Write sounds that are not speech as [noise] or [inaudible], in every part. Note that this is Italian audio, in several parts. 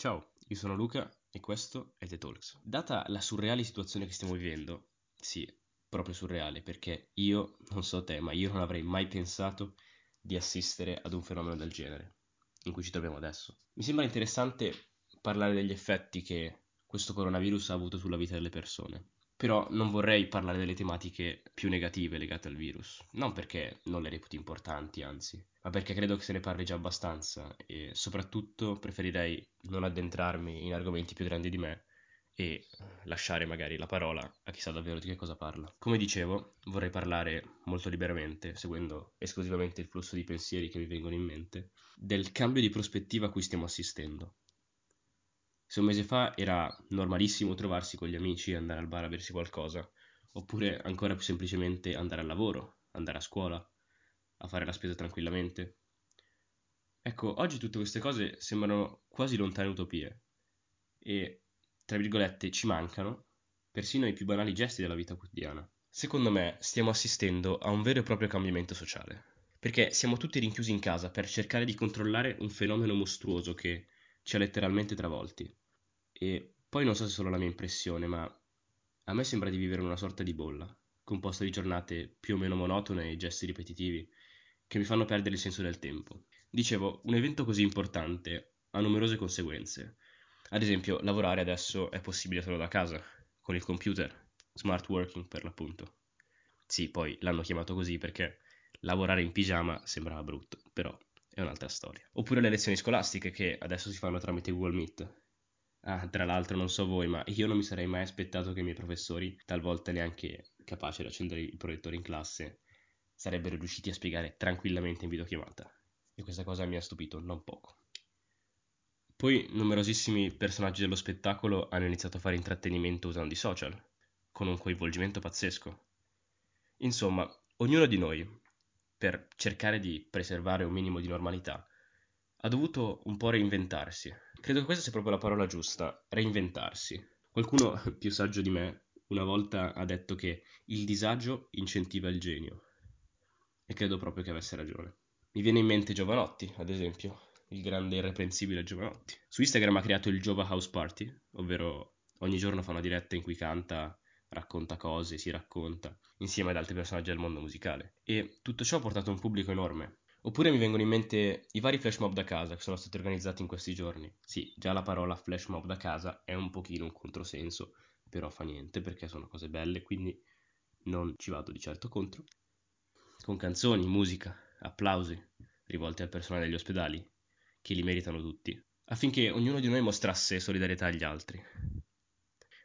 Ciao, io sono Luca e questo è The Talks. Data la surreale situazione che stiamo vivendo, sì, proprio surreale, perché io, non so te, ma io non avrei mai pensato di assistere ad un fenomeno del genere, in cui ci troviamo adesso. Mi sembra interessante parlare degli effetti che questo coronavirus ha avuto sulla vita delle persone. Però non vorrei parlare delle tematiche più negative legate al virus, non perché non le reputi importanti, anzi, ma perché credo che se ne parli già abbastanza e soprattutto preferirei non addentrarmi in argomenti più grandi di me e lasciare magari la parola a chi sa davvero di che cosa parla. Come dicevo, vorrei parlare molto liberamente, seguendo esclusivamente il flusso di pensieri che mi vengono in mente, del cambio di prospettiva a cui stiamo assistendo. Se un mese fa era normalissimo trovarsi con gli amici e andare al bar a bersi qualcosa, oppure ancora più semplicemente andare al lavoro, andare a scuola, a fare la spesa tranquillamente. Ecco, oggi tutte queste cose sembrano quasi lontane utopie e, tra virgolette, ci mancano persino i più banali gesti della vita quotidiana. Secondo me stiamo assistendo a un vero e proprio cambiamento sociale, perché siamo tutti rinchiusi in casa per cercare di controllare un fenomeno mostruoso che ci ha letteralmente travolti. E poi non so se è solo la mia impressione, ma a me sembra di vivere in una sorta di bolla, composta di giornate più o meno monotone e gesti ripetitivi, che mi fanno perdere il senso del tempo. Dicevo, un evento così importante ha numerose conseguenze. Ad esempio, lavorare adesso è possibile solo da casa, con il computer, smart working per l'appunto. Sì, poi l'hanno chiamato così perché lavorare in pigiama sembrava brutto, però è un'altra storia. Oppure le lezioni scolastiche che adesso si fanno tramite Google Meet. Ah, tra l'altro non so voi, ma io non mi sarei mai aspettato che i miei professori, talvolta neanche capaci di accendere il proiettore in classe, sarebbero riusciti a spiegare tranquillamente in videochiamata. E questa cosa mi ha stupito non poco. Poi numerosissimi personaggi dello spettacolo hanno iniziato a fare intrattenimento usando i social, con un coinvolgimento pazzesco. Insomma, ognuno di noi, per cercare di preservare un minimo di normalità, ha dovuto un po' reinventarsi. Credo che questa sia proprio la parola giusta, reinventarsi. Qualcuno [laughs] più saggio di me una volta ha detto che il disagio incentiva il genio. E credo proprio che avesse ragione. Mi viene in mente Giovanotti, ad esempio, il grande irreprensibile Giovanotti. Su Instagram ha creato il Giova House Party, ovvero ogni giorno fa una diretta in cui canta racconta cose, si racconta, insieme ad altri personaggi del mondo musicale. E tutto ciò ha portato un pubblico enorme. Oppure mi vengono in mente i vari flash mob da casa che sono stati organizzati in questi giorni. Sì, già la parola flash mob da casa è un pochino un controsenso, però fa niente perché sono cose belle, quindi non ci vado di certo contro. Con canzoni, musica, applausi rivolti al personale degli ospedali, che li meritano tutti, affinché ognuno di noi mostrasse solidarietà agli altri.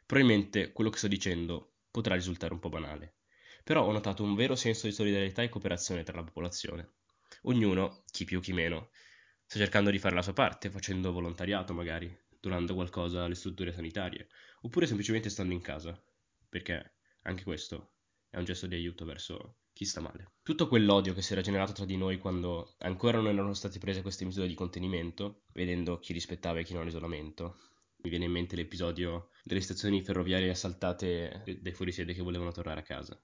Probabilmente quello che sto dicendo potrà risultare un po' banale, però ho notato un vero senso di solidarietà e cooperazione tra la popolazione. Ognuno, chi più chi meno, sta cercando di fare la sua parte, facendo volontariato magari, donando qualcosa alle strutture sanitarie, oppure semplicemente stando in casa, perché anche questo è un gesto di aiuto verso chi sta male. Tutto quell'odio che si era generato tra di noi quando ancora non erano state prese queste misure di contenimento, vedendo chi rispettava e chi non l'isolamento, mi viene in mente l'episodio delle stazioni ferroviarie assaltate dai fuorisede che volevano tornare a casa.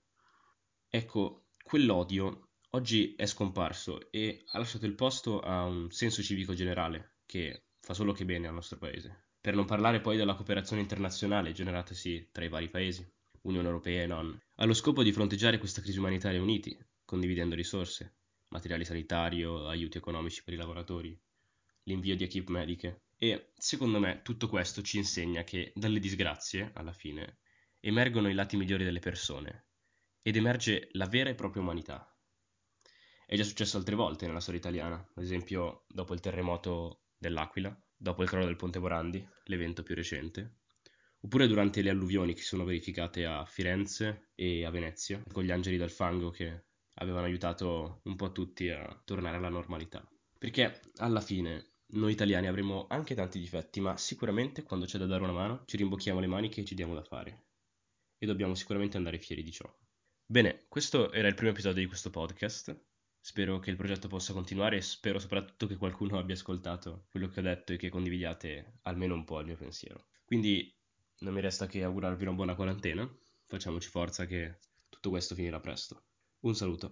Ecco, quell'odio oggi è scomparso e ha lasciato il posto a un senso civico generale che fa solo che bene al nostro paese. Per non parlare poi della cooperazione internazionale generatasi tra i vari paesi, Unione Europea e non, allo scopo di fronteggiare questa crisi umanitaria uniti, condividendo risorse, materiale sanitario, aiuti economici per i lavoratori, l'invio di equip mediche, e secondo me tutto questo ci insegna che dalle disgrazie, alla fine, emergono i lati migliori delle persone ed emerge la vera e propria umanità. È già successo altre volte nella storia italiana, ad esempio dopo il terremoto dell'Aquila, dopo il crollo del Ponte Morandi, l'evento più recente, oppure durante le alluvioni che si sono verificate a Firenze e a Venezia, con gli angeli del fango che avevano aiutato un po' tutti a tornare alla normalità. Perché alla fine noi italiani avremo anche tanti difetti, ma sicuramente quando c'è da dare una mano ci rimbocchiamo le maniche e ci diamo da fare. E dobbiamo sicuramente andare fieri di ciò. Bene, questo era il primo episodio di questo podcast. Spero che il progetto possa continuare e spero soprattutto che qualcuno abbia ascoltato quello che ho detto e che condividiate almeno un po' il mio pensiero. Quindi non mi resta che augurarvi una buona quarantena. Facciamoci forza che tutto questo finirà presto. Un saluto.